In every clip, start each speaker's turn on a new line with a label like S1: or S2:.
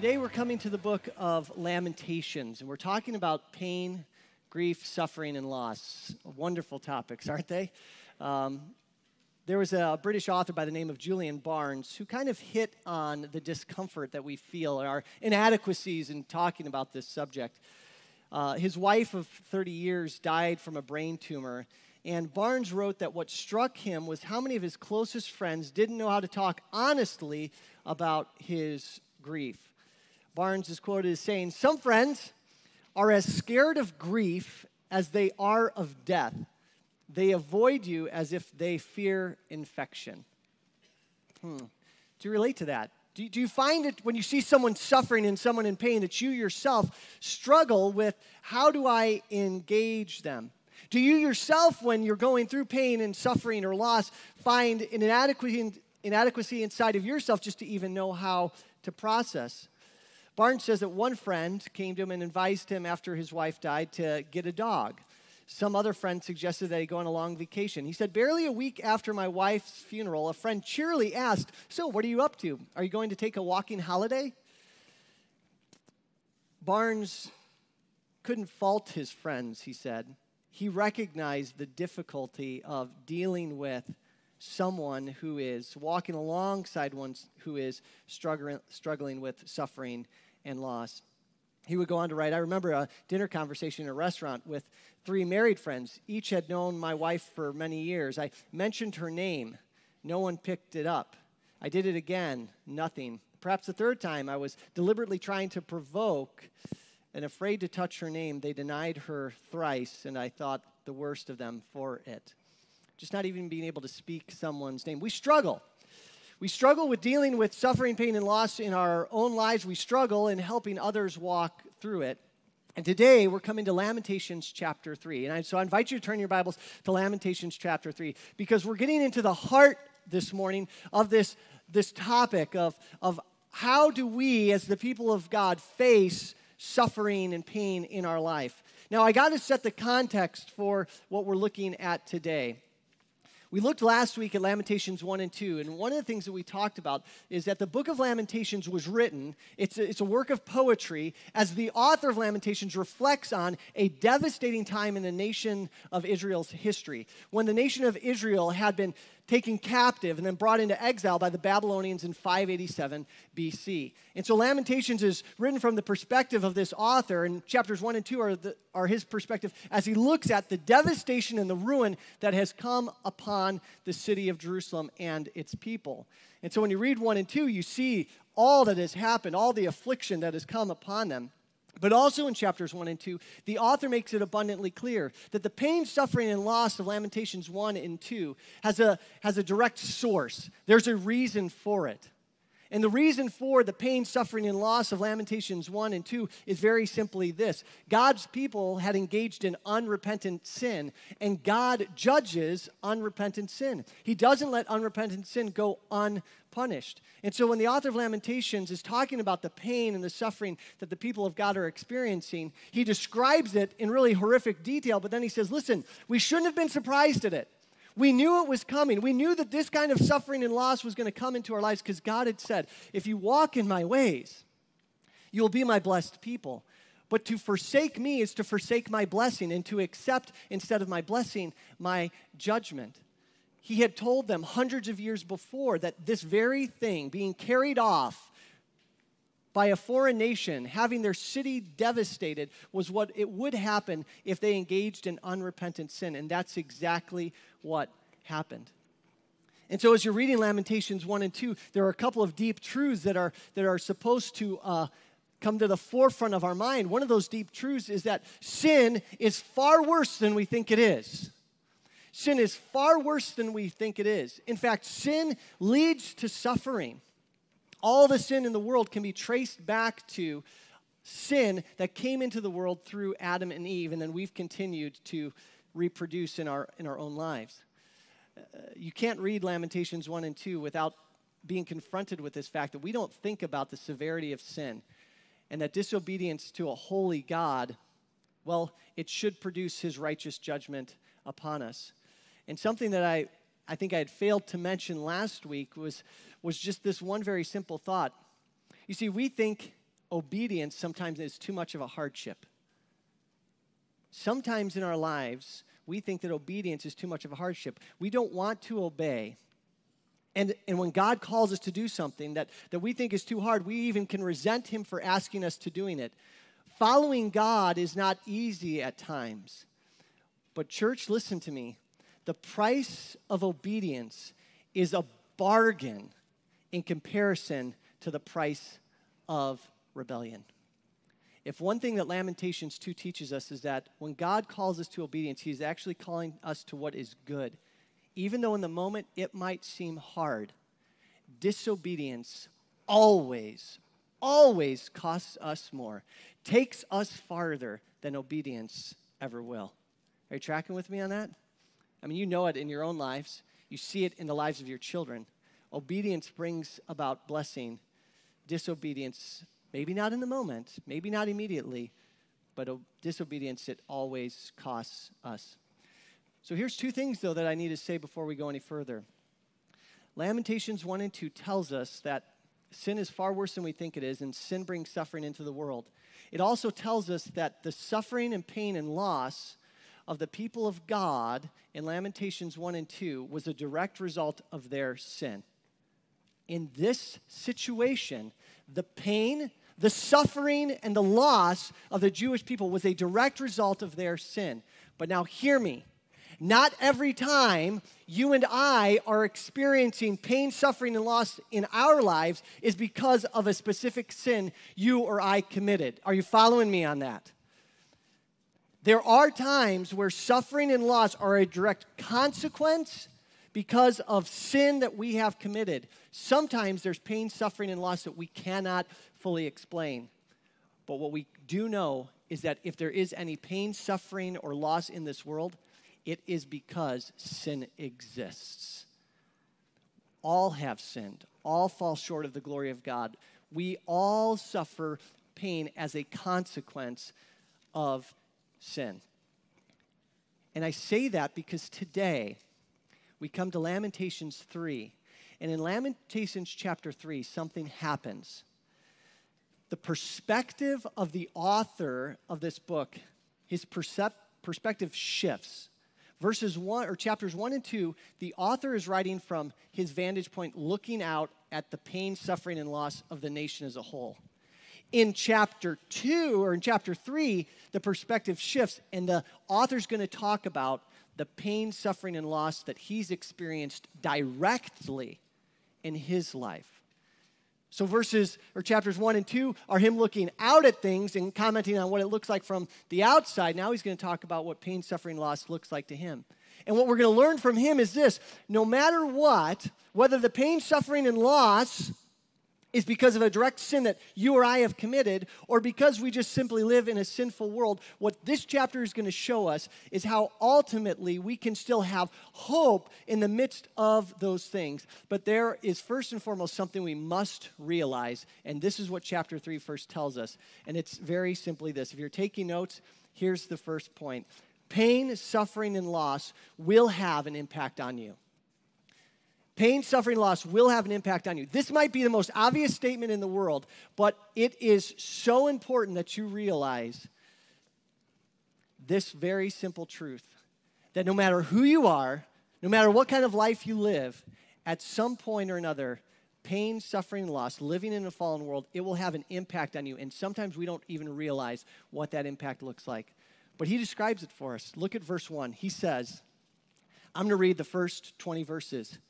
S1: Today we're coming to the book of Lamentations, and we're talking about pain, grief, suffering, and loss. Wonderful topics, aren't they? Um, there was a British author by the name of Julian Barnes who kind of hit on the discomfort that we feel, and our inadequacies in talking about this subject. Uh, his wife of 30 years died from a brain tumor, and Barnes wrote that what struck him was how many of his closest friends didn't know how to talk honestly about his grief. Barnes is quoted as saying, Some friends are as scared of grief as they are of death. They avoid you as if they fear infection. Hmm. Do you relate to that? Do, do you find it when you see someone suffering and someone in pain that you yourself struggle with how do I engage them? Do you yourself, when you're going through pain and suffering or loss, find an inadequacy, inadequacy inside of yourself just to even know how to process? Barnes says that one friend came to him and advised him after his wife died to get a dog. Some other friend suggested that he go on a long vacation. He said, Barely a week after my wife's funeral, a friend cheerily asked, So, what are you up to? Are you going to take a walking holiday? Barnes couldn't fault his friends, he said. He recognized the difficulty of dealing with someone who is walking alongside one who is struggling, struggling with suffering and loss. He would go on to write I remember a dinner conversation in a restaurant with three married friends. Each had known my wife for many years. I mentioned her name, no one picked it up. I did it again, nothing. Perhaps the third time, I was deliberately trying to provoke and afraid to touch her name. They denied her thrice, and I thought the worst of them for it. Just not even being able to speak someone's name. We struggle we struggle with dealing with suffering, pain, and loss in our own lives. We struggle in helping others walk through it. And today we're coming to Lamentations chapter 3. And I, so I invite you to turn your Bibles to Lamentations chapter 3 because we're getting into the heart this morning of this, this topic of, of how do we, as the people of God, face suffering and pain in our life. Now, I got to set the context for what we're looking at today. We looked last week at Lamentations 1 and 2, and one of the things that we talked about is that the book of Lamentations was written, it's a, it's a work of poetry, as the author of Lamentations reflects on a devastating time in the nation of Israel's history. When the nation of Israel had been taken captive and then brought into exile by the Babylonians in 587 BC. And so Lamentations is written from the perspective of this author, and chapters 1 and 2 are, the, are his perspective as he looks at the devastation and the ruin that has come upon the city of Jerusalem and its people. And so when you read 1 and 2, you see all that has happened, all the affliction that has come upon them. But also in chapters 1 and 2, the author makes it abundantly clear that the pain, suffering, and loss of Lamentations 1 and 2 has a, has a direct source. There's a reason for it. And the reason for the pain, suffering, and loss of Lamentations 1 and 2 is very simply this God's people had engaged in unrepentant sin, and God judges unrepentant sin. He doesn't let unrepentant sin go unpunished. And so when the author of Lamentations is talking about the pain and the suffering that the people of God are experiencing, he describes it in really horrific detail, but then he says, listen, we shouldn't have been surprised at it. We knew it was coming. We knew that this kind of suffering and loss was going to come into our lives because God had said, If you walk in my ways, you'll be my blessed people. But to forsake me is to forsake my blessing and to accept, instead of my blessing, my judgment. He had told them hundreds of years before that this very thing, being carried off by a foreign nation, having their city devastated, was what it would happen if they engaged in unrepentant sin. And that's exactly what happened. And so, as you're reading Lamentations 1 and 2, there are a couple of deep truths that are, that are supposed to uh, come to the forefront of our mind. One of those deep truths is that sin is far worse than we think it is. Sin is far worse than we think it is. In fact, sin leads to suffering. All the sin in the world can be traced back to sin that came into the world through Adam and Eve, and then we've continued to reproduce in our, in our own lives. Uh, you can't read Lamentations 1 and 2 without being confronted with this fact that we don't think about the severity of sin and that disobedience to a holy God, well, it should produce his righteous judgment upon us. And something that I, I think I had failed to mention last week was, was just this one very simple thought. You see, we think obedience sometimes is too much of a hardship. Sometimes in our lives, we think that obedience is too much of a hardship. We don't want to obey. And, and when God calls us to do something that, that we think is too hard, we even can resent Him for asking us to doing it. Following God is not easy at times. But, church, listen to me. The price of obedience is a bargain in comparison to the price of rebellion. If one thing that Lamentations 2 teaches us is that when God calls us to obedience, He's actually calling us to what is good. Even though in the moment it might seem hard, disobedience always, always costs us more, takes us farther than obedience ever will. Are you tracking with me on that? I mean, you know it in your own lives, you see it in the lives of your children. Obedience brings about blessing, disobedience, maybe not in the moment, maybe not immediately, but disobedience, it always costs us. So here's two things, though, that I need to say before we go any further. Lamentations 1 and 2 tells us that sin is far worse than we think it is, and sin brings suffering into the world. It also tells us that the suffering and pain and loss of the people of God in Lamentations 1 and 2 was a direct result of their sin. In this situation, the pain, the suffering, and the loss of the Jewish people was a direct result of their sin. But now, hear me. Not every time you and I are experiencing pain, suffering, and loss in our lives is because of a specific sin you or I committed. Are you following me on that? There are times where suffering and loss are a direct consequence because of sin that we have committed. Sometimes there's pain, suffering, and loss that we cannot fully explain. But what we do know is that if there is any pain, suffering, or loss in this world, it is because sin exists. All have sinned, all fall short of the glory of God. We all suffer pain as a consequence of sin. And I say that because today we come to Lamentations 3. And in Lamentations chapter 3, something happens. The perspective of the author of this book, his percep- perspective shifts. Verses 1 or chapters 1 and 2, the author is writing from his vantage point, looking out at the pain, suffering, and loss of the nation as a whole. In chapter 2 or in chapter 3, the perspective shifts, and the author's going to talk about the pain, suffering, and loss that he's experienced directly in his life. So, verses or chapters one and two are him looking out at things and commenting on what it looks like from the outside. Now he's going to talk about what pain, suffering, loss looks like to him. And what we're going to learn from him is this no matter what, whether the pain, suffering, and loss is because of a direct sin that you or I have committed, or because we just simply live in a sinful world, what this chapter is going to show us is how ultimately we can still have hope in the midst of those things. But there is first and foremost something we must realize, and this is what chapter 3 first tells us. And it's very simply this if you're taking notes, here's the first point pain, suffering, and loss will have an impact on you. Pain, suffering, loss will have an impact on you. This might be the most obvious statement in the world, but it is so important that you realize this very simple truth that no matter who you are, no matter what kind of life you live, at some point or another, pain, suffering, loss, living in a fallen world, it will have an impact on you. And sometimes we don't even realize what that impact looks like. But he describes it for us. Look at verse 1. He says, I'm going to read the first 20 verses.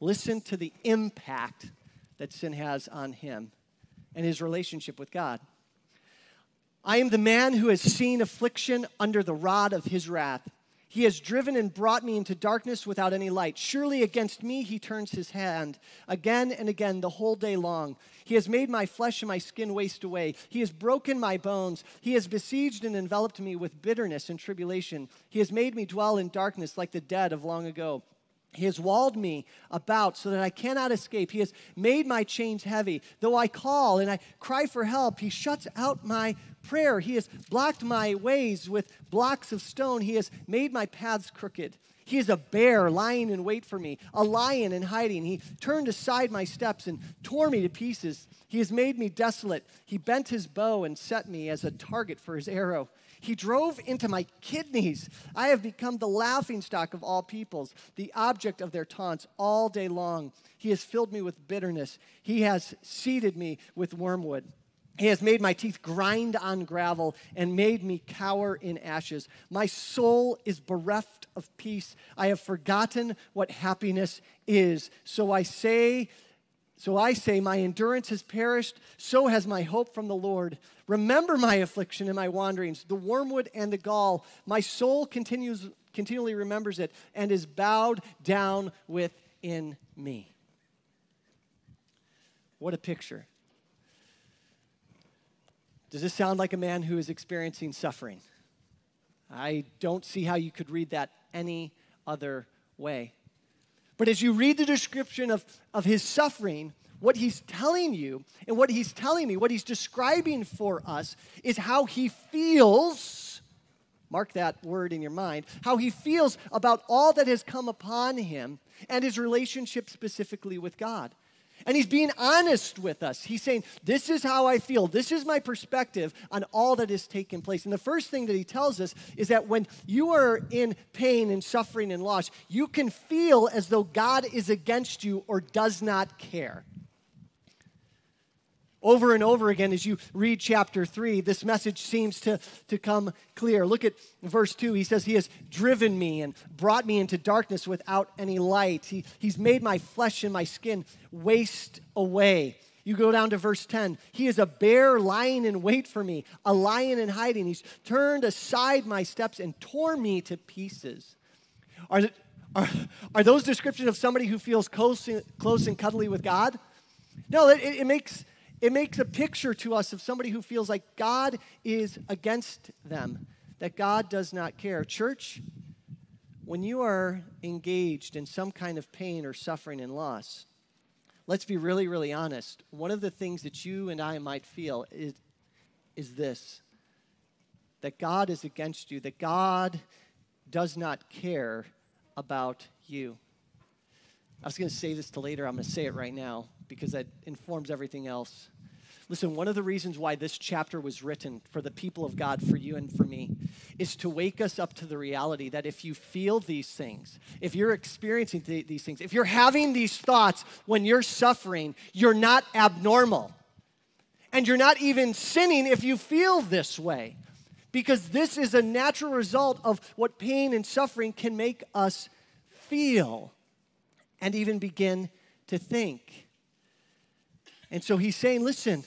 S1: Listen to the impact that sin has on him and his relationship with God. I am the man who has seen affliction under the rod of his wrath. He has driven and brought me into darkness without any light. Surely against me he turns his hand again and again the whole day long. He has made my flesh and my skin waste away. He has broken my bones. He has besieged and enveloped me with bitterness and tribulation. He has made me dwell in darkness like the dead of long ago. He has walled me about so that I cannot escape. He has made my chains heavy. Though I call and I cry for help, he shuts out my prayer. He has blocked my ways with blocks of stone. He has made my paths crooked. He is a bear lying in wait for me, a lion in hiding. He turned aside my steps and tore me to pieces. He has made me desolate. He bent his bow and set me as a target for his arrow. He drove into my kidneys. I have become the laughing stock of all peoples, the object of their taunts all day long. He has filled me with bitterness. He has seeded me with wormwood. He has made my teeth grind on gravel and made me cower in ashes. My soul is bereft of peace. I have forgotten what happiness is. So I say, so I say, my endurance has perished, so has my hope from the Lord. Remember my affliction and my wanderings, the wormwood and the gall. My soul continues, continually remembers it and is bowed down within me. What a picture. Does this sound like a man who is experiencing suffering? I don't see how you could read that any other way. But as you read the description of, of his suffering, what he's telling you and what he's telling me, what he's describing for us, is how he feels. Mark that word in your mind. How he feels about all that has come upon him and his relationship specifically with God. And he's being honest with us. He's saying, This is how I feel. This is my perspective on all that has taken place. And the first thing that he tells us is that when you are in pain and suffering and loss, you can feel as though God is against you or does not care. Over and over again, as you read chapter 3, this message seems to, to come clear. Look at verse 2. He says, He has driven me and brought me into darkness without any light. He, he's made my flesh and my skin waste away. You go down to verse 10. He is a bear lying in wait for me, a lion in hiding. He's turned aside my steps and tore me to pieces. Are, are, are those descriptions of somebody who feels close, close and cuddly with God? No, it, it makes it makes a picture to us of somebody who feels like God is against them, that God does not care. Church, when you are engaged in some kind of pain or suffering and loss, let's be really, really honest. One of the things that you and I might feel is, is this that God is against you, that God does not care about you. I was going to say this to later, I'm going to say it right now because that informs everything else. Listen, one of the reasons why this chapter was written for the people of God, for you and for me, is to wake us up to the reality that if you feel these things, if you're experiencing th- these things, if you're having these thoughts when you're suffering, you're not abnormal. And you're not even sinning if you feel this way. Because this is a natural result of what pain and suffering can make us feel and even begin to think. And so he's saying, listen,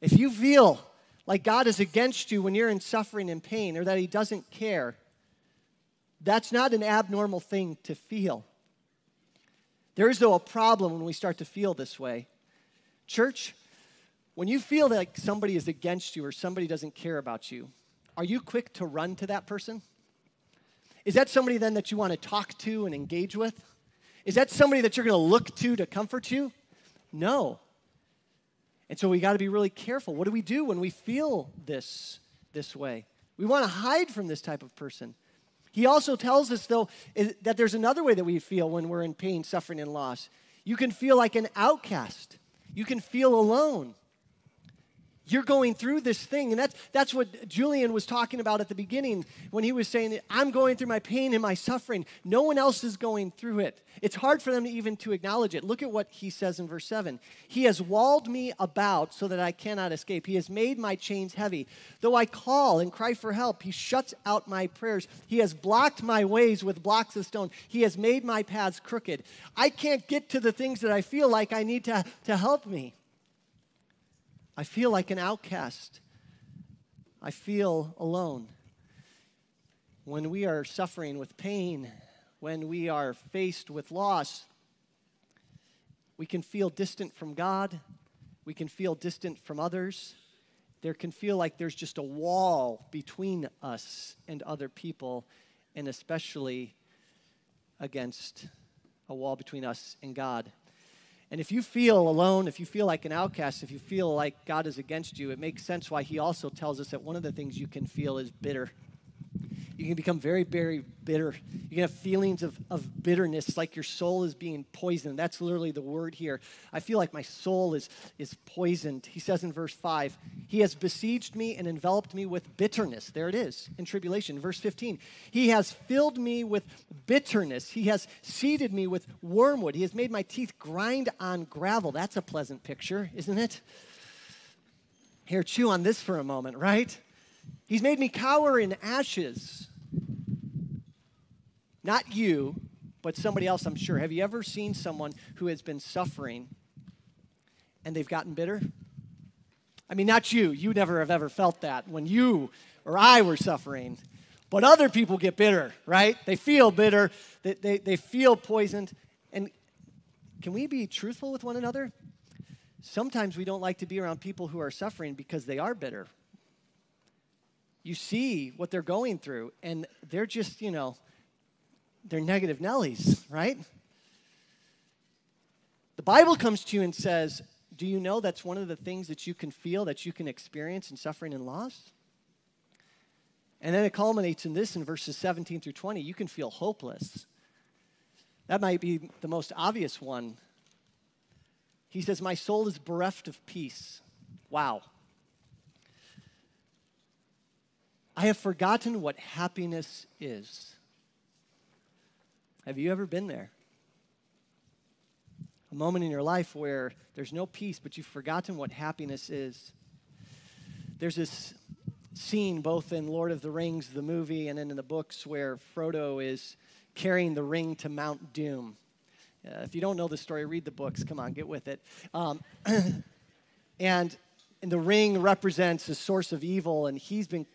S1: if you feel like God is against you when you're in suffering and pain or that he doesn't care, that's not an abnormal thing to feel. There is, though, a problem when we start to feel this way. Church, when you feel like somebody is against you or somebody doesn't care about you, are you quick to run to that person? Is that somebody then that you want to talk to and engage with? Is that somebody that you're going to look to to comfort you? No. And so we got to be really careful. What do we do when we feel this this way? We want to hide from this type of person. He also tells us, though, that there's another way that we feel when we're in pain, suffering, and loss. You can feel like an outcast. You can feel alone. You're going through this thing. And that's, that's what Julian was talking about at the beginning when he was saying, I'm going through my pain and my suffering. No one else is going through it. It's hard for them to even to acknowledge it. Look at what he says in verse 7. He has walled me about so that I cannot escape. He has made my chains heavy. Though I call and cry for help, he shuts out my prayers. He has blocked my ways with blocks of stone. He has made my paths crooked. I can't get to the things that I feel like I need to, to help me. I feel like an outcast. I feel alone. When we are suffering with pain, when we are faced with loss, we can feel distant from God. We can feel distant from others. There can feel like there's just a wall between us and other people, and especially against a wall between us and God. And if you feel alone, if you feel like an outcast, if you feel like God is against you, it makes sense why he also tells us that one of the things you can feel is bitter. You can become very, very bitter. You can have feelings of, of bitterness, like your soul is being poisoned. That's literally the word here. I feel like my soul is, is poisoned. He says in verse 5, He has besieged me and enveloped me with bitterness. There it is in tribulation. Verse 15, He has filled me with bitterness. He has seeded me with wormwood. He has made my teeth grind on gravel. That's a pleasant picture, isn't it? Here, chew on this for a moment, right? He's made me cower in ashes. Not you, but somebody else, I'm sure. Have you ever seen someone who has been suffering and they've gotten bitter? I mean, not you. You never have ever felt that when you or I were suffering. But other people get bitter, right? They feel bitter, they, they, they feel poisoned. And can we be truthful with one another? Sometimes we don't like to be around people who are suffering because they are bitter you see what they're going through, and they're just, you know, they're negative Nellies, right? The Bible comes to you and says, Do you know that's one of the things that you can feel, that you can experience in suffering and loss? And then it culminates in this in verses 17 through 20. You can feel hopeless. That might be the most obvious one. He says, My soul is bereft of peace. Wow. I have forgotten what happiness is. Have you ever been there? A moment in your life where there's no peace, but you've forgotten what happiness is. There's this scene both in Lord of the Rings, the movie, and then in the books where Frodo is carrying the ring to Mount Doom. Uh, if you don't know the story, read the books. Come on, get with it. Um, and, and the ring represents a source of evil, and he's been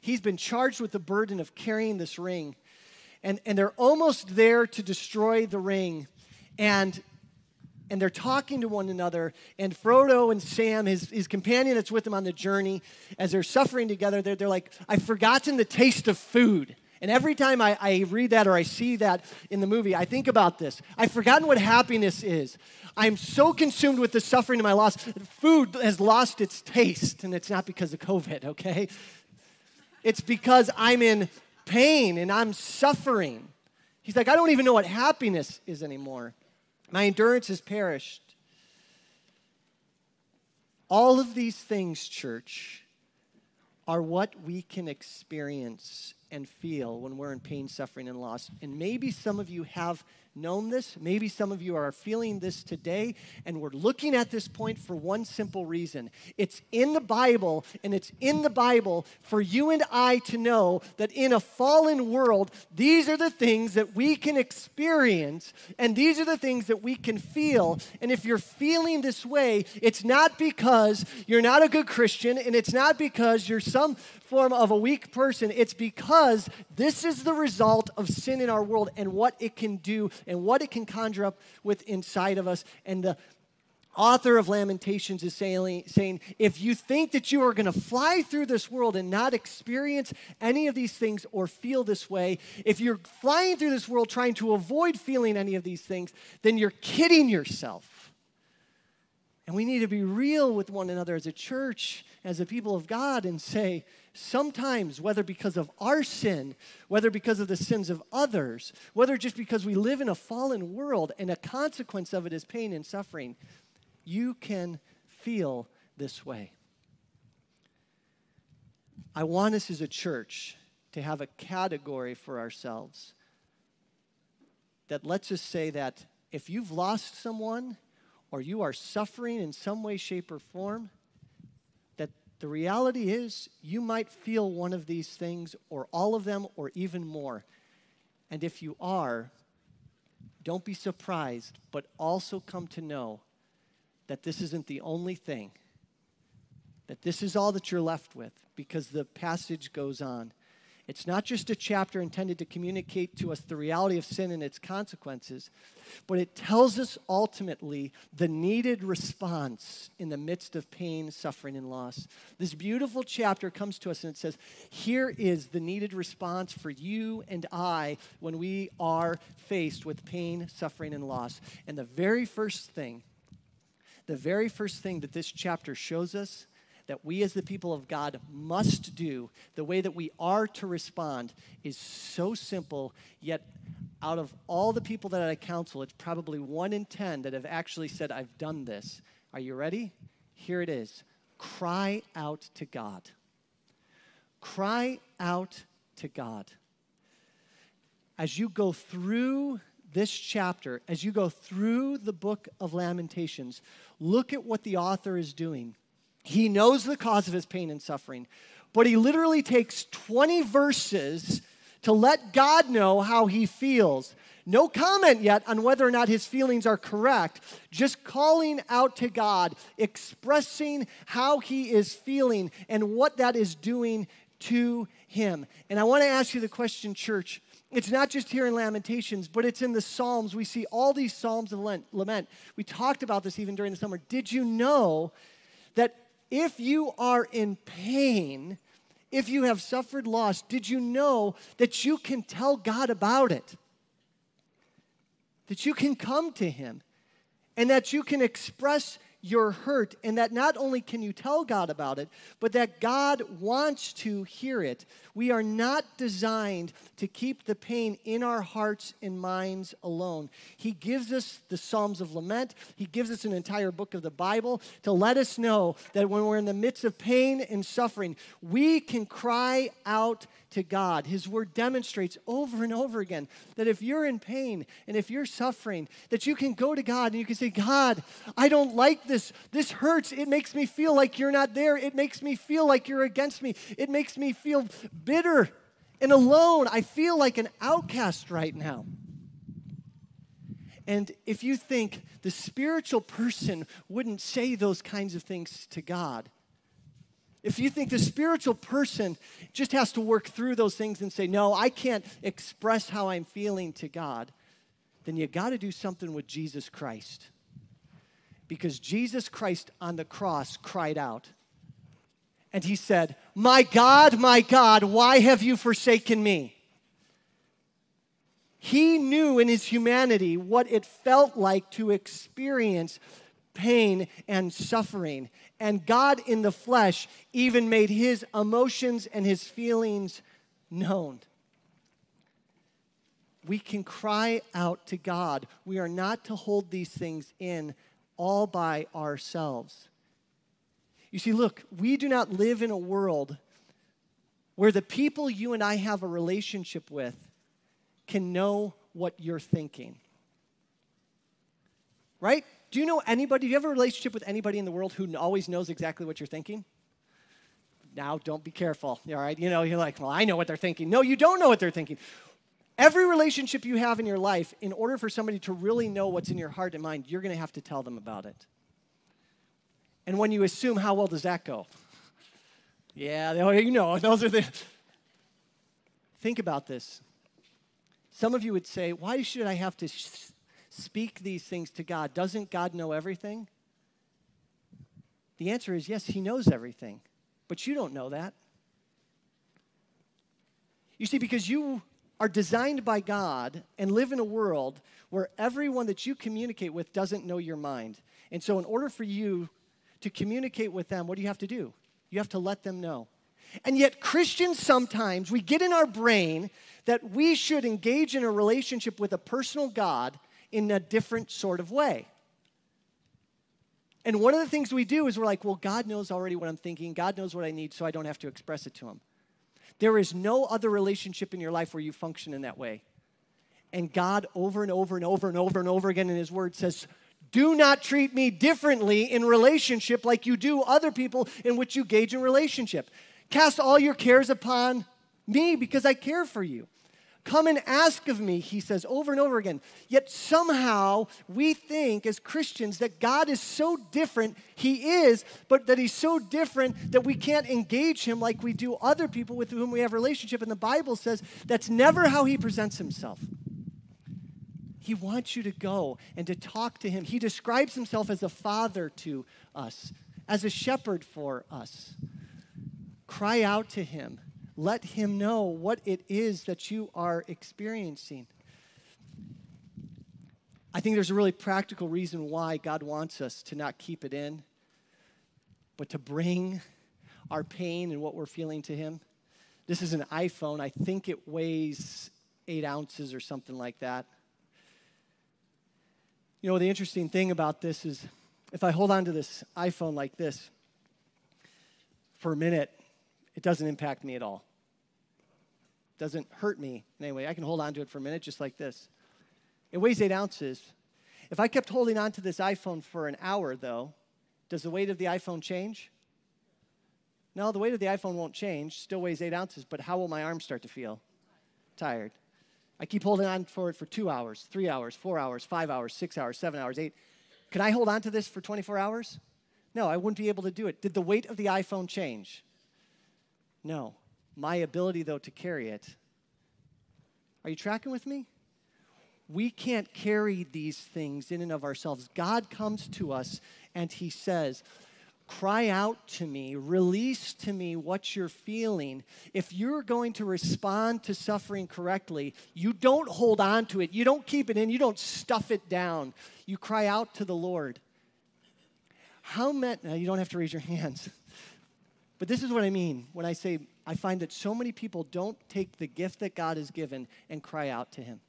S1: he's been charged with the burden of carrying this ring. And, and they're almost there to destroy the ring. And, and they're talking to one another. And Frodo and Sam, his, his companion that's with him on the journey, as they're suffering together, they're, they're like, I've forgotten the taste of food. And every time I, I, read that or I see that in the movie, I think about this. I've forgotten what happiness is. I'm so consumed with the suffering of my loss. Food has lost its taste, and it's not because of COVID, okay? It's because I'm in pain and I'm suffering. He's like, I don't even know what happiness is anymore. My endurance has perished. All of these things, church, are what we can experience and feel when we're in pain, suffering, and loss. And maybe some of you have known this. Maybe some of you are feeling this today, and we're looking at this point for one simple reason it's in the Bible, and it's in the Bible for you and I to know that in a fallen world, these are the things that we can experience, and these are the things that we can feel. And if you're feeling this way, it's not because you're not a good Christian, and it's not because you're some form of a weak person, it's because this is the result of sin in our world and what it can do and what it can conjure up with inside of us. And the author of Lamentations is saying, saying if you think that you are going to fly through this world and not experience any of these things or feel this way, if you're flying through this world trying to avoid feeling any of these things, then you're kidding yourself. And we need to be real with one another as a church, as a people of God, and say, sometimes, whether because of our sin, whether because of the sins of others, whether just because we live in a fallen world and a consequence of it is pain and suffering, you can feel this way. I want us as a church to have a category for ourselves that lets us say that if you've lost someone or you are suffering in some way, shape, or form, that the reality is, you might feel one of these things, or all of them, or even more. And if you are, don't be surprised, but also come to know that this isn't the only thing, that this is all that you're left with, because the passage goes on. It's not just a chapter intended to communicate to us the reality of sin and its consequences, but it tells us ultimately the needed response in the midst of pain, suffering, and loss. This beautiful chapter comes to us and it says, Here is the needed response for you and I when we are faced with pain, suffering, and loss. And the very first thing, the very first thing that this chapter shows us that we as the people of God must do, the way that we are to respond, is so simple, yet out of all the people that I counsel, it's probably one in 10 that have actually said, I've done this. Are you ready? Here it is cry out to God. Cry out to God. As you go through this chapter, as you go through the book of Lamentations, look at what the author is doing. He knows the cause of his pain and suffering, but he literally takes 20 verses to let God know how he feels. No comment yet on whether or not his feelings are correct, just calling out to God, expressing how he is feeling and what that is doing to him. And I want to ask you the question, church. It's not just here in Lamentations, but it's in the Psalms. We see all these Psalms of lament. We talked about this even during the summer. Did you know that if you are in pain, if you have suffered loss, did you know that you can tell God about it? That you can come to Him and that you can express your hurt, and that not only can you tell God about it, but that God wants to hear it. We are not designed to keep the pain in our hearts and minds alone. He gives us the Psalms of Lament, He gives us an entire book of the Bible to let us know that when we're in the midst of pain and suffering, we can cry out to God. His word demonstrates over and over again that if you're in pain and if you're suffering, that you can go to God and you can say, God, I don't like this. This hurts. It makes me feel like you're not there. It makes me feel like you're against me. It makes me feel bitter and alone. I feel like an outcast right now. And if you think the spiritual person wouldn't say those kinds of things to God, if you think the spiritual person just has to work through those things and say, no, I can't express how I'm feeling to God, then you got to do something with Jesus Christ. Because Jesus Christ on the cross cried out. And he said, My God, my God, why have you forsaken me? He knew in his humanity what it felt like to experience pain and suffering. And God in the flesh even made his emotions and his feelings known. We can cry out to God. We are not to hold these things in all by ourselves. You see, look, we do not live in a world where the people you and I have a relationship with can know what you're thinking. Right? Do you know anybody? Do you have a relationship with anybody in the world who always knows exactly what you're thinking? Now, don't be careful. All right? You know, you're like, well, I know what they're thinking. No, you don't know what they're thinking. Every relationship you have in your life, in order for somebody to really know what's in your heart and mind, you're going to have to tell them about it. And when you assume, how well does that go? Yeah, you know, those are the. Think about this. Some of you would say, why should I have to speak these things to God, doesn't God know everything? The answer is yes, He knows everything, but you don't know that. You see, because you are designed by God and live in a world where everyone that you communicate with doesn't know your mind. And so, in order for you to communicate with them, what do you have to do? You have to let them know. And yet, Christians sometimes, we get in our brain that we should engage in a relationship with a personal God in a different sort of way. And one of the things we do is we're like, well, God knows already what I'm thinking. God knows what I need, so I don't have to express it to Him. There is no other relationship in your life where you function in that way. And God, over and over and over and over and over again in His Word, says, do not treat me differently in relationship like you do other people in which you gauge in relationship. Cast all your cares upon me because I care for you. Come and ask of me, he says over and over again. Yet somehow we think as Christians that God is so different. He is, but that he's so different that we can't engage him like we do other people with whom we have relationship. And the Bible says that's never how he presents himself. He wants you to go and to talk to him. He describes himself as a father to us, as a shepherd for us. Cry out to him let Him know what it is that you are experiencing. I think there's a really practical reason why God wants us to not keep it in, but to bring our pain and what we're feeling to Him. This is an iPhone. I think it weighs eight ounces or something like that. You know, the interesting thing about this is if I hold on to this iPhone like this for a minute, it doesn't impact me at all. It doesn't hurt me in any way. I can hold on to it for a minute just like this. It weighs eight ounces. If I kept holding on to this iPhone for an hour, though, does the weight of the iPhone change? No, the weight of the iPhone won't change. Still weighs eight ounces, but how will my arm start to feel? Tired. I keep holding on for it for two hours, three hours, four hours, five hours, six hours, seven hours, eight. Can I hold on to this for 24 hours? No, I wouldn't be able to do it. Did the weight of the iPhone change? No. My ability, though, to carry it. Are you tracking with me? We can't carry these things in and of ourselves. God comes to us and He says, Cry out to me, release to me what you're feeling. If you're going to respond to suffering correctly, you don't hold on to it, you don't keep it in, you don't stuff it down. You cry out to the Lord. How many, you don't have to raise your hands, but this is what I mean when I say I find that so many people don't take the gift that God has given and cry out to Him.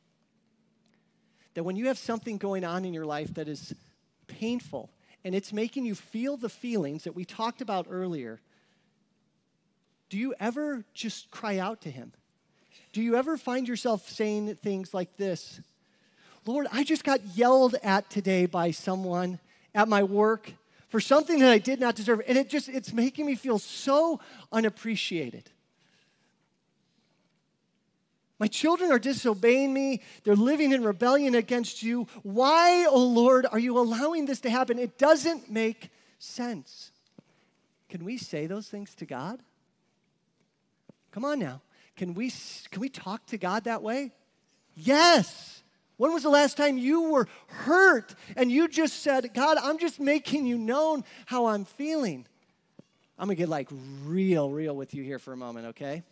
S1: That when you have something going on in your life that is painful, and it's making you feel the feelings that we talked about earlier, do you ever just cry out to Him? Do you ever find yourself saying things like this Lord, I just got yelled at today by someone at my work for something that I did not deserve, and it just, it's making me feel so unappreciated. My children are disobeying me. They're living in rebellion against you. Why, oh Lord, are you allowing this to happen? It doesn't make sense. Can we say those things to God? Come on now. Can we, can we talk to God that way? Yes. When was the last time you were hurt and you just said, God, I'm just making you known how I'm feeling? I'm gonna get like real, real with you here for a moment, okay?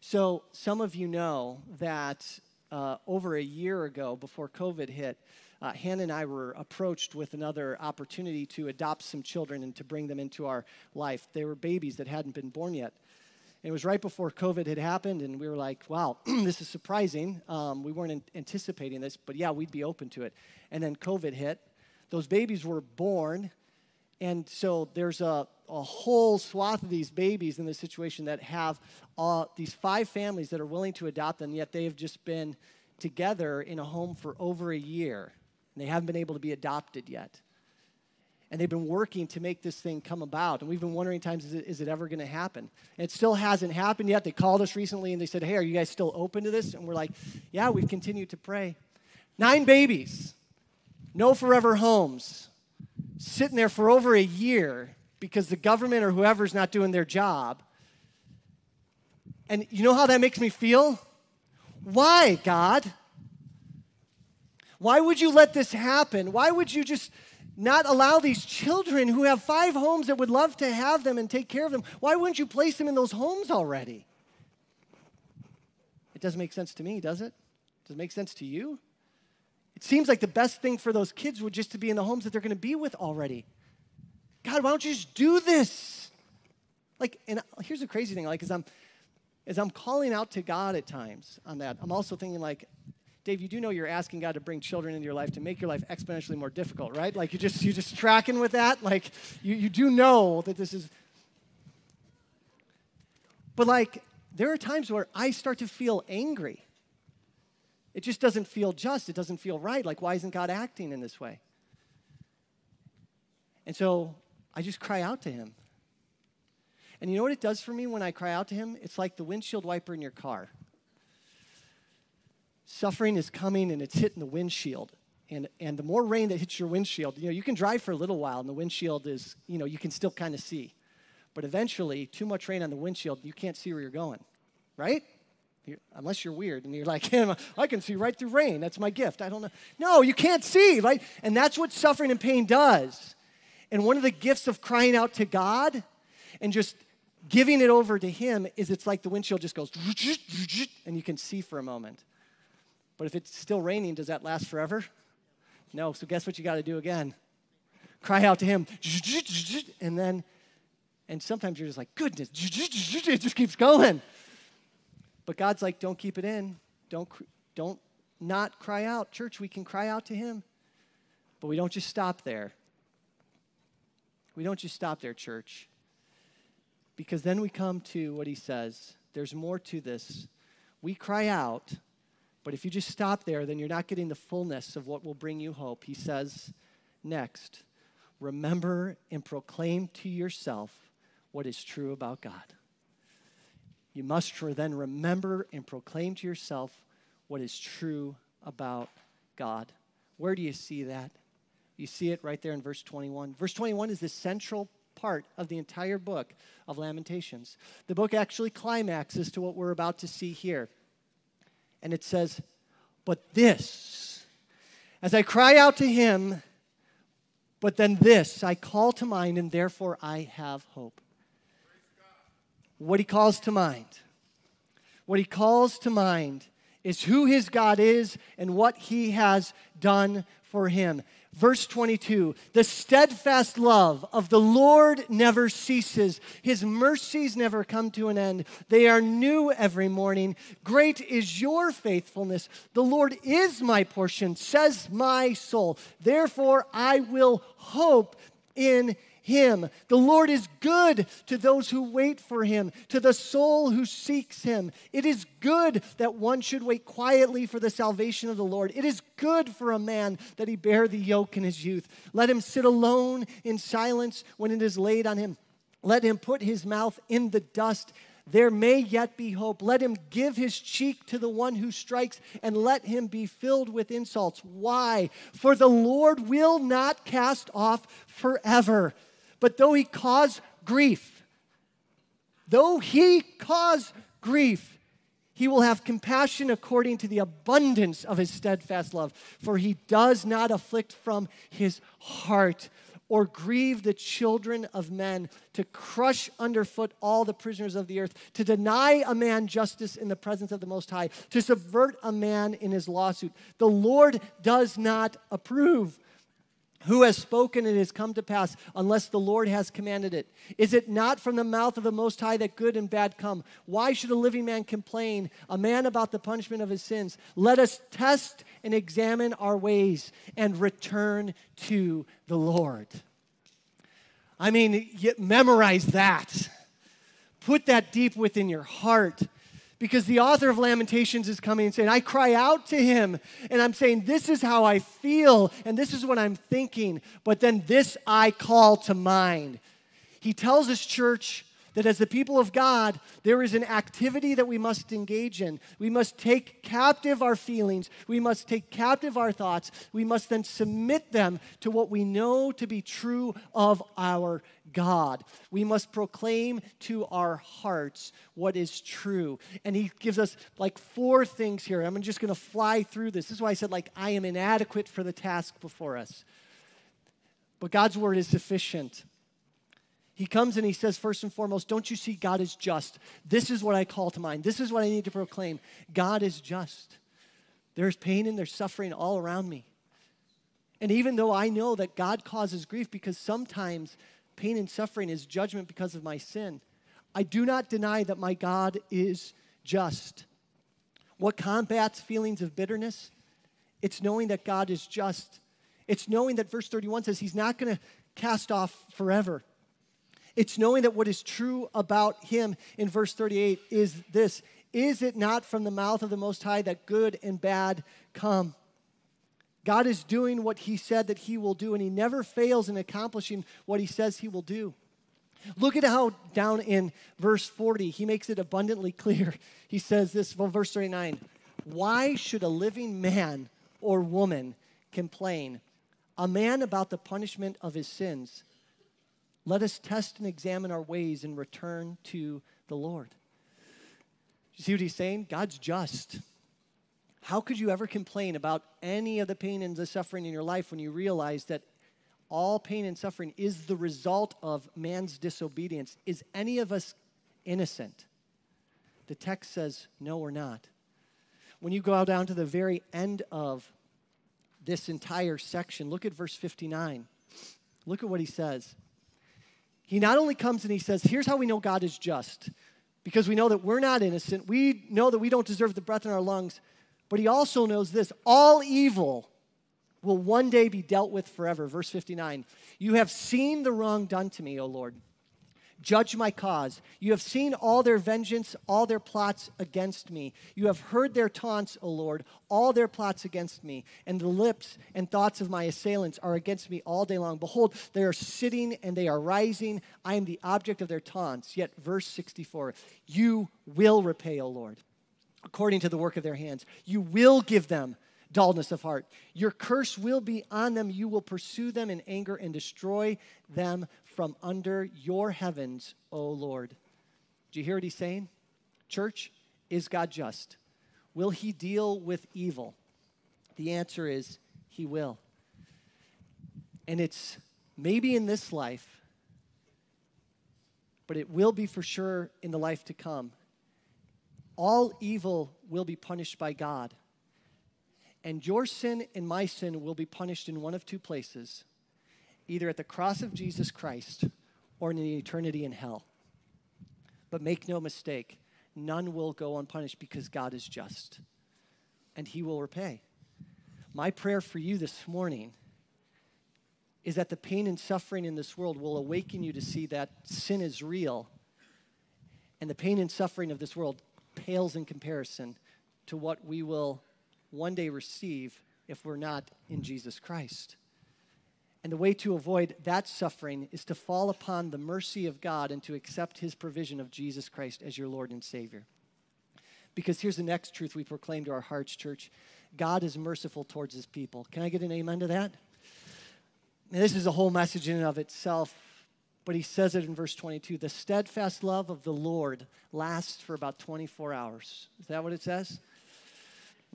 S1: So, some of you know that uh, over a year ago, before COVID hit, uh, Hannah and I were approached with another opportunity to adopt some children and to bring them into our life. They were babies that hadn't been born yet. It was right before COVID had happened, and we were like, wow, this is surprising. Um, we weren't anticipating this, but yeah, we'd be open to it. And then COVID hit. Those babies were born, and so there's a, a whole swath of these babies in this situation that have uh, these five families that are willing to adopt them, yet they have just been together in a home for over a year. And they haven't been able to be adopted yet. And they've been working to make this thing come about. And we've been wondering times, is it, is it ever going to happen? And it still hasn't happened yet. They called us recently and they said, hey, are you guys still open to this? And we're like, yeah, we've continued to pray. Nine babies, no forever homes sitting there for over a year because the government or whoever's not doing their job. And you know how that makes me feel? Why, God? Why would you let this happen? Why would you just not allow these children who have five homes that would love to have them and take care of them? Why wouldn't you place them in those homes already? It doesn't make sense to me, does it? Does it make sense to you? It seems like the best thing for those kids would just to be in the homes that they're going to be with already. God, why don't you just do this? Like, and here's the crazy thing, like, as I'm as I'm calling out to God at times on that, I'm also thinking like, Dave, you do know you're asking God to bring children into your life to make your life exponentially more difficult, right? Like you just you just tracking with that? Like you, you do know that this is But like there are times where I start to feel angry. It just doesn't feel just. It doesn't feel right. Like, why isn't God acting in this way? And so I just cry out to Him. And you know what it does for me when I cry out to Him? It's like the windshield wiper in your car. Suffering is coming and it's hitting the windshield. And, and the more rain that hits your windshield, you know, you can drive for a little while and the windshield is, you know, you can still kind of see. But eventually, too much rain on the windshield, you can't see where you're going, right? You're, unless you're weird and you're like, I can see right through rain. That's my gift. I don't know. No, you can't see, right? And that's what suffering and pain does. And one of the gifts of crying out to God and just giving it over to Him is it's like the windshield just goes, and you can see for a moment. But if it's still raining, does that last forever? No. So guess what you got to do again? Cry out to Him, and then And sometimes you're just like, goodness, it just keeps going. But God's like, don't keep it in. Don't, don't not cry out. Church, we can cry out to Him, but we don't just stop there. We don't just stop there, church. Because then we come to what He says there's more to this. We cry out, but if you just stop there, then you're not getting the fullness of what will bring you hope. He says, next, remember and proclaim to yourself what is true about God. You must then remember and proclaim to yourself what is true about God. Where do you see that? You see it right there in verse 21. Verse 21 is the central part of the entire book of Lamentations. The book actually climaxes to what we're about to see here. And it says, But this, as I cry out to him, but then this I call to mind, and therefore I have hope. What he calls to mind. What he calls to mind is who his God is and what he has done for him. Verse 22 The steadfast love of the Lord never ceases, his mercies never come to an end. They are new every morning. Great is your faithfulness. The Lord is my portion, says my soul. Therefore, I will hope in him. The Lord is good to those who wait for him, to the soul who seeks him. It is good that one should wait quietly for the salvation of the Lord. It is good for a man that he bear the yoke in his youth. Let him sit alone in silence when it is laid on him. Let him put his mouth in the dust there may yet be hope. Let him give his cheek to the one who strikes, and let him be filled with insults. Why? For the Lord will not cast off forever. But though he cause grief, though he cause grief, he will have compassion according to the abundance of his steadfast love, for he does not afflict from his heart or grieve the children of men, to crush underfoot all the prisoners of the earth, to deny a man justice in the presence of the Most High, to subvert a man in his lawsuit. The Lord does not approve. Who has spoken and has come to pass unless the Lord has commanded it? Is it not from the mouth of the Most High that good and bad come? Why should a living man complain, a man about the punishment of his sins? Let us test and examine our ways and return to the Lord. I mean, memorize that. Put that deep within your heart because the author of Lamentations is coming and saying, I cry out to him, and I'm saying, This is how I feel, and this is what I'm thinking, but then this I call to mind. He tells his church, that as the people of God, there is an activity that we must engage in. We must take captive our feelings. We must take captive our thoughts. We must then submit them to what we know to be true of our God. We must proclaim to our hearts what is true. And he gives us like four things here. I'm just going to fly through this. This is why I said, like, I am inadequate for the task before us. But God's word is sufficient. He comes and he says, first and foremost, don't you see God is just? This is what I call to mind. This is what I need to proclaim. God is just. There's pain and there's suffering all around me. And even though I know that God causes grief because sometimes pain and suffering is judgment because of my sin, I do not deny that my God is just. What combats feelings of bitterness? It's knowing that God is just. It's knowing that verse 31 says he's not going to cast off forever. It's knowing that what is true about him in verse 38 is this Is it not from the mouth of the Most High that good and bad come? God is doing what he said that he will do, and he never fails in accomplishing what he says he will do. Look at how down in verse 40, he makes it abundantly clear. He says this, well, verse 39 Why should a living man or woman complain? A man about the punishment of his sins. Let us test and examine our ways and return to the Lord. You see what he's saying? God's just. How could you ever complain about any of the pain and the suffering in your life when you realize that all pain and suffering is the result of man's disobedience? Is any of us innocent? The text says, no, we're not. When you go down to the very end of this entire section, look at verse 59. Look at what he says. He not only comes and he says, Here's how we know God is just, because we know that we're not innocent. We know that we don't deserve the breath in our lungs. But he also knows this all evil will one day be dealt with forever. Verse 59 You have seen the wrong done to me, O Lord. Judge my cause. You have seen all their vengeance, all their plots against me. You have heard their taunts, O Lord, all their plots against me. And the lips and thoughts of my assailants are against me all day long. Behold, they are sitting and they are rising. I am the object of their taunts. Yet, verse 64 You will repay, O Lord, according to the work of their hands. You will give them dullness of heart. Your curse will be on them. You will pursue them in anger and destroy them from under your heavens, O Lord. Do you hear what he's saying? Church, is God just? Will he deal with evil? The answer is he will. And it's maybe in this life, but it will be for sure in the life to come. All evil will be punished by God. And your sin and my sin will be punished in one of two places either at the cross of Jesus Christ or in eternity in hell. But make no mistake, none will go unpunished because God is just and he will repay. My prayer for you this morning is that the pain and suffering in this world will awaken you to see that sin is real and the pain and suffering of this world pales in comparison to what we will one day receive if we're not in Jesus Christ. And the way to avoid that suffering is to fall upon the mercy of God and to accept his provision of Jesus Christ as your Lord and Savior. Because here's the next truth we proclaim to our hearts, church God is merciful towards his people. Can I get an amen to that? Now, this is a whole message in and of itself, but he says it in verse 22 the steadfast love of the Lord lasts for about 24 hours. Is that what it says?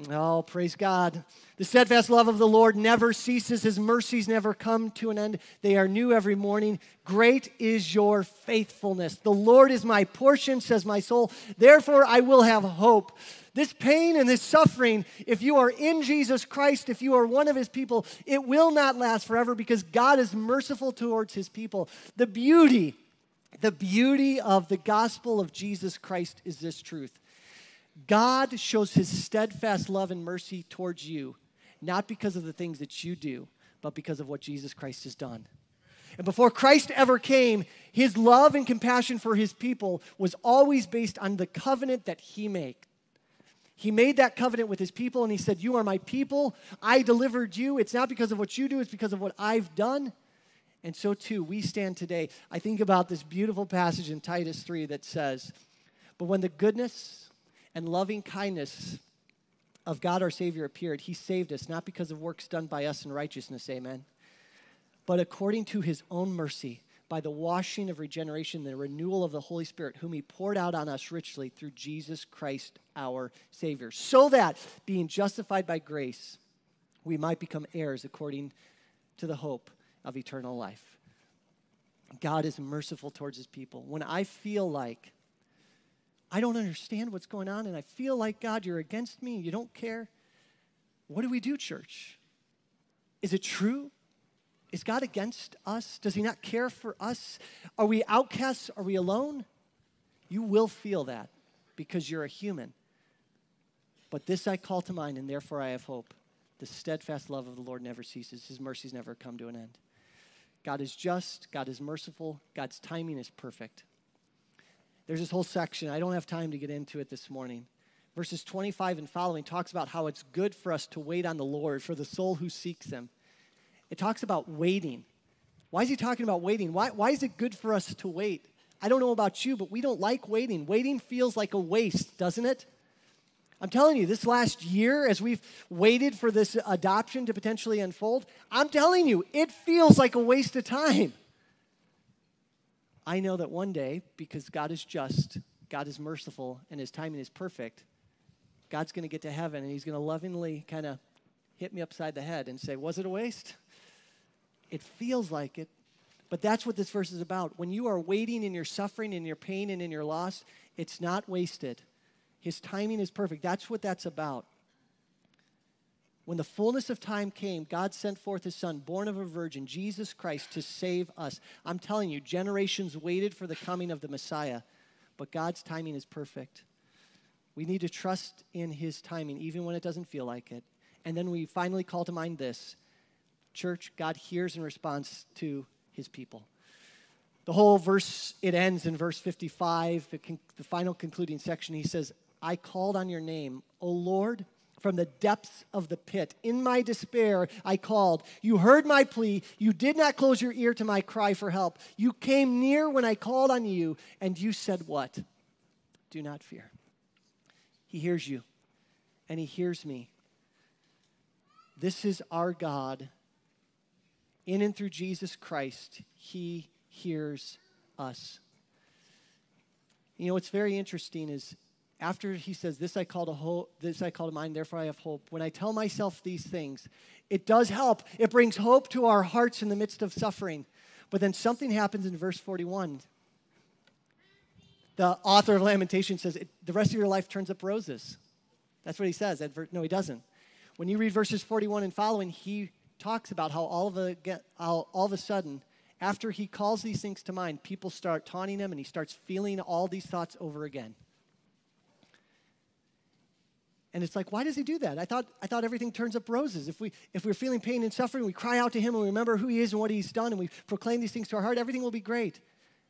S1: Oh, praise God. The steadfast love of the Lord never ceases. His mercies never come to an end. They are new every morning. Great is your faithfulness. The Lord is my portion, says my soul. Therefore, I will have hope. This pain and this suffering, if you are in Jesus Christ, if you are one of his people, it will not last forever because God is merciful towards his people. The beauty, the beauty of the gospel of Jesus Christ is this truth God shows his steadfast love and mercy towards you, not because of the things that you do, but because of what Jesus Christ has done. And before Christ ever came, his love and compassion for his people was always based on the covenant that he made. He made that covenant with his people and he said, You are my people. I delivered you. It's not because of what you do, it's because of what I've done. And so too, we stand today. I think about this beautiful passage in Titus 3 that says, But when the goodness, and loving kindness of God our Savior appeared, he saved us, not because of works done by us in righteousness, amen, but according to his own mercy, by the washing of regeneration, the renewal of the Holy Spirit, whom he poured out on us richly through Jesus Christ our Savior, so that, being justified by grace, we might become heirs according to the hope of eternal life. God is merciful towards his people. When I feel like I don't understand what's going on, and I feel like, God, you're against me, you don't care. What do we do, church? Is it true? Is God against us? Does He not care for us? Are we outcasts? Are we alone? You will feel that because you're a human. But this I call to mind, and therefore I have hope. The steadfast love of the Lord never ceases, His mercies never come to an end. God is just, God is merciful, God's timing is perfect. There's this whole section. I don't have time to get into it this morning. Verses 25 and following talks about how it's good for us to wait on the Lord for the soul who seeks him. It talks about waiting. Why is he talking about waiting? Why, why is it good for us to wait? I don't know about you, but we don't like waiting. Waiting feels like a waste, doesn't it? I'm telling you, this last year, as we've waited for this adoption to potentially unfold, I'm telling you, it feels like a waste of time. I know that one day, because God is just, God is merciful, and his timing is perfect, God's going to get to heaven and he's going to lovingly kind of hit me upside the head and say, Was it a waste? It feels like it, but that's what this verse is about. When you are waiting in your suffering, in your pain, and in your loss, it's not wasted. His timing is perfect. That's what that's about. When the fullness of time came, God sent forth his son, born of a virgin, Jesus Christ, to save us. I'm telling you, generations waited for the coming of the Messiah, but God's timing is perfect. We need to trust in his timing, even when it doesn't feel like it. And then we finally call to mind this Church, God hears in response to his people. The whole verse, it ends in verse 55, the, con- the final concluding section. He says, I called on your name, O Lord from the depths of the pit. In my despair, I called. You heard my plea. You did not close your ear to my cry for help. You came near when I called on you, and you said, What? Do not fear. He hears you, and He hears me. This is our God. In and through Jesus Christ, He hears us. You know, what's very interesting is after he says, This I call to hope, this I call to mind, therefore I have hope, when I tell myself these things, it does help. It brings hope to our hearts in the midst of suffering. But then something happens in verse 41. The author of Lamentation says, The rest of your life turns up roses. That's what he says. No, he doesn't. When you read verses 41 and following, he talks about how all of a, how all of a sudden, after he calls these things to mind, people start taunting him and he starts feeling all these thoughts over again. And it's like, why does he do that? I thought, I thought everything turns up roses. If, we, if we're feeling pain and suffering, we cry out to him and we remember who he is and what he's done and we proclaim these things to our heart, everything will be great.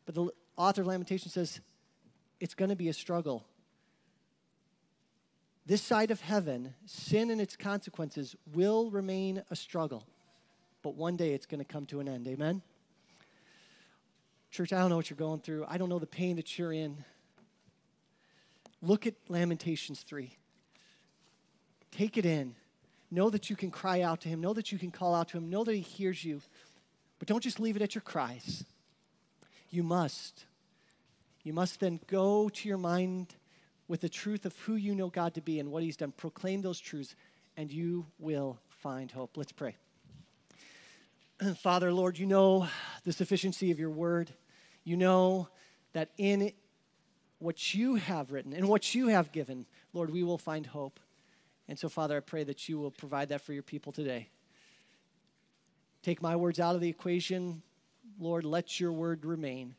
S1: But the author of Lamentation says, it's going to be a struggle. This side of heaven, sin and its consequences will remain a struggle. But one day it's going to come to an end. Amen? Church, I don't know what you're going through. I don't know the pain that you're in. Look at Lamentations 3. Take it in. Know that you can cry out to Him. Know that you can call out to Him. Know that He hears you. But don't just leave it at your cries. You must. You must then go to your mind with the truth of who you know God to be and what He's done. Proclaim those truths, and you will find hope. Let's pray. Father, Lord, you know the sufficiency of your word. You know that in what you have written and what you have given, Lord, we will find hope. And so, Father, I pray that you will provide that for your people today. Take my words out of the equation. Lord, let your word remain.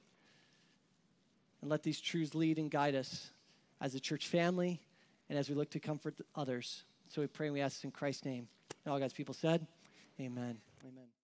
S1: And let these truths lead and guide us as a church family and as we look to comfort others. So we pray and we ask in Christ's name. And all God's people said, Amen. Amen.